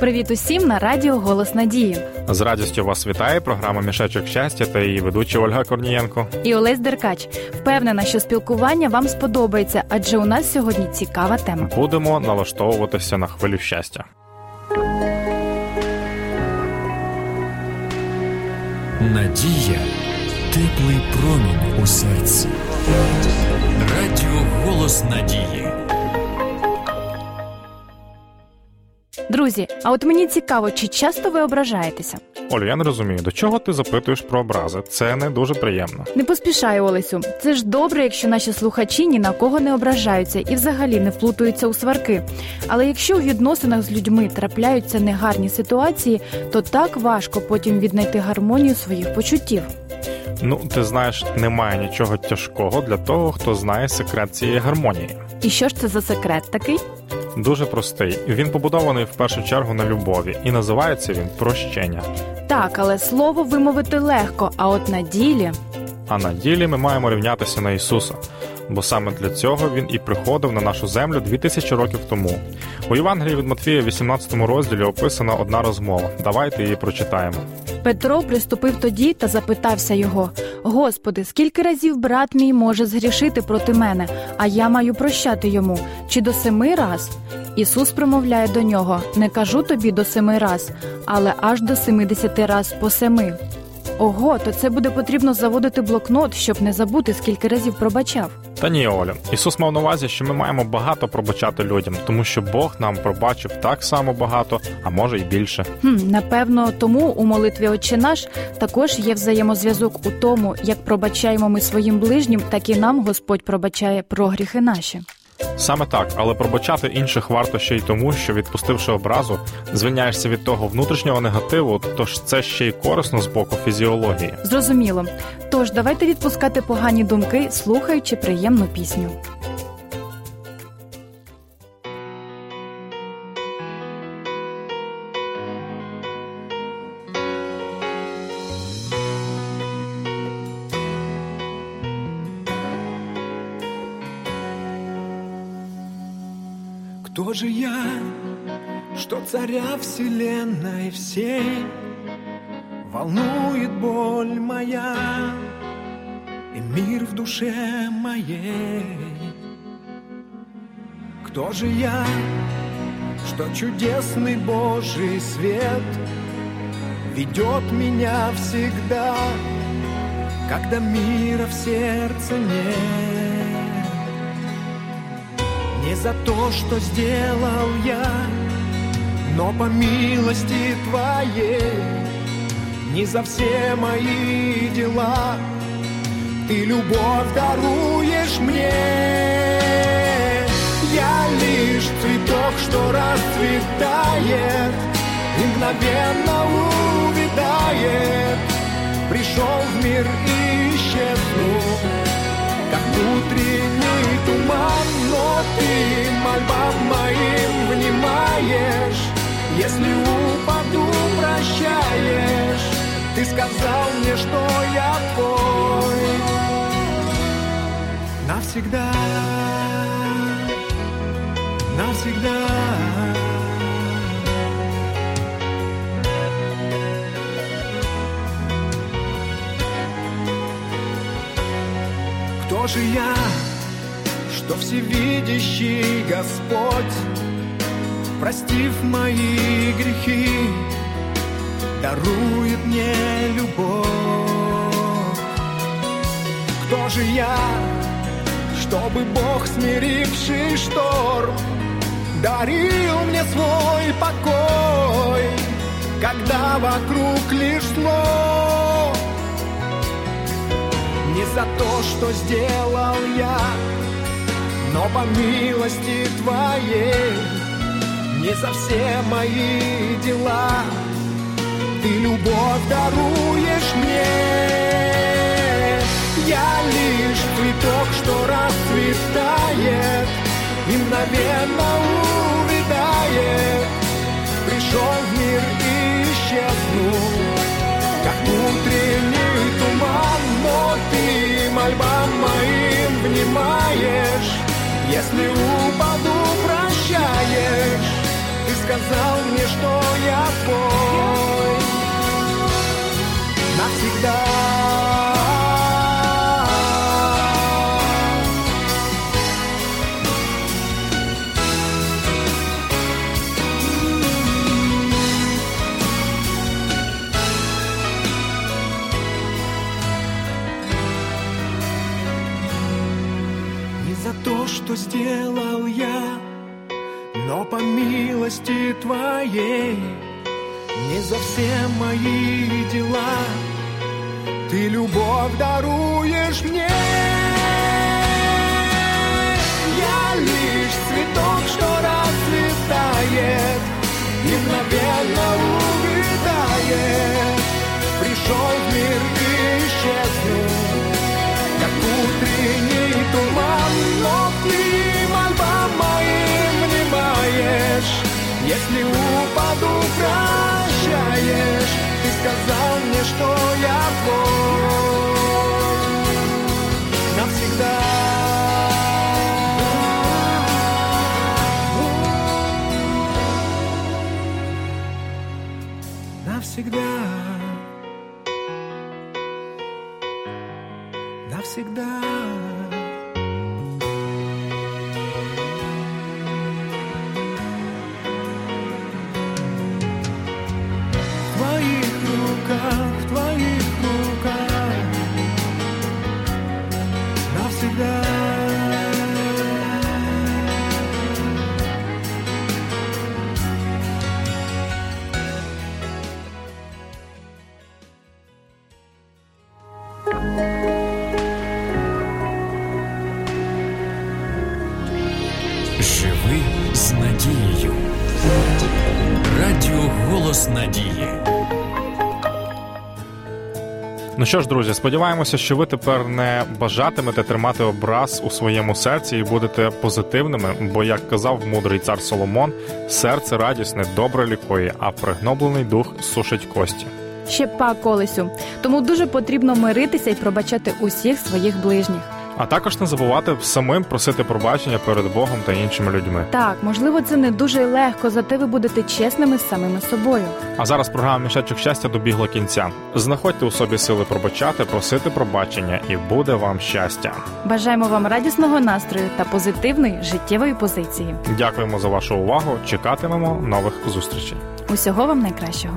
Привіт усім на радіо Голос Надії. З радістю вас вітає програма Мішечок щастя та її ведуча Ольга Корнієнко. І Олесь Деркач. Впевнена, що спілкування вам сподобається, адже у нас сьогодні цікава тема. Будемо налаштовуватися на хвилю щастя. Надія теплий промінь у серці. Радіо Голос Надії. Друзі, а от мені цікаво, чи часто ви ображаєтеся? Олю, я не розумію, до чого ти запитуєш про образи. Це не дуже приємно. Не поспішай, Олесю. Це ж добре, якщо наші слухачі ні на кого не ображаються і взагалі не вплутуються у сварки. Але якщо у відносинах з людьми трапляються негарні ситуації, то так важко потім віднайти гармонію своїх почуттів. Ну, ти знаєш, немає нічого тяжкого для того, хто знає секрет цієї гармонії. І що ж це за секрет такий? Дуже простий. Він побудований в першу чергу на любові, і називається він прощення. Так, але слово вимовити легко, а от на ділі. А на ділі ми маємо рівнятися на Ісуса, бо саме для цього він і приходив на нашу землю 2000 років тому. У Євангелії від Матвія, 18 розділі, описана одна розмова. Давайте її прочитаємо. Петро приступив тоді та запитався його: Господи, скільки разів брат мій може згрішити проти мене, а я маю прощати йому, чи до семи раз? Ісус промовляє до нього: Не кажу тобі до семи раз, але аж до семидесяти раз по семи. Ого, то це буде потрібно заводити блокнот, щоб не забути, скільки разів пробачав. Та ні, Оля, Ісус мав на увазі, що ми маємо багато пробачати людям, тому що Бог нам пробачив так само багато, а може й більше. Хм, Напевно, тому у молитві «Отче наш» також є взаємозв'язок у тому, як пробачаємо ми своїм ближнім, так і нам Господь пробачає про гріхи наші. Саме так, але пробачати інших варто ще й тому, що відпустивши образу, звільняєшся від того внутрішнього негативу, тож це ще й корисно з боку фізіології. Зрозуміло. Тож давайте відпускати погані думки, слухаючи приємну пісню. Кто же я, что царя вселенной всей Волнует боль моя и мир в душе моей? Кто же я, что чудесный Божий свет Ведет меня всегда, когда мира в сердце нет? Не за то, что сделал я, но по милости Твоей, не за все мои дела, Ты любовь даруешь мне. Я лишь цветок, что расцветает мгновенно увядает. Пришел в мир и что я твой навсегда, навсегда. Кто же я, что всевидящий Господь, простив мои грехи, дарует мне любовь? Кто же я, чтобы Бог, смиривший шторм, дарил мне свой покой, когда вокруг лишь зло? Не за то, что сделал я, но по милости Твоей, не за все мои дела, ты любовь даруешь мне. Я лишь цветок, что расцветает И мгновенно увядает Пришел в мир и исчезнул Как утренний туман. Но ты мольбам моим внимаешь. Если упаду, прощаешь. Ты сказал мне, что я понял. За то, что сделал я, но по милости Твоей не за все мои дела. Ты любовь даруешь мне. Я лишь цветок, что расцветает и мгновенно увядает. Пришел в мир и исчезнул, как утренний туман, Если упаду, Живи з надією. Радіо Голос Надії. Ну що ж, друзі, сподіваємося, що ви тепер не бажатимете тримати образ у своєму серці і будете позитивними, бо, як казав мудрий цар Соломон, серце радісне добре лікує, а пригноблений дух сушить кості. Ще па колесю. Тому дуже потрібно миритися і пробачати усіх своїх ближніх. А також не забувати самим просити пробачення перед Богом та іншими людьми. Так, можливо, це не дуже легко, зате ви будете чесними з самими собою. А зараз програма мішечок щастя добігла кінця. Знаходьте у собі сили пробачати, просити пробачення, і буде вам щастя. Бажаємо вам радісного настрою та позитивної життєвої позиції. Дякуємо за вашу увагу. Чекатимемо нових зустрічей. Усього вам найкращого.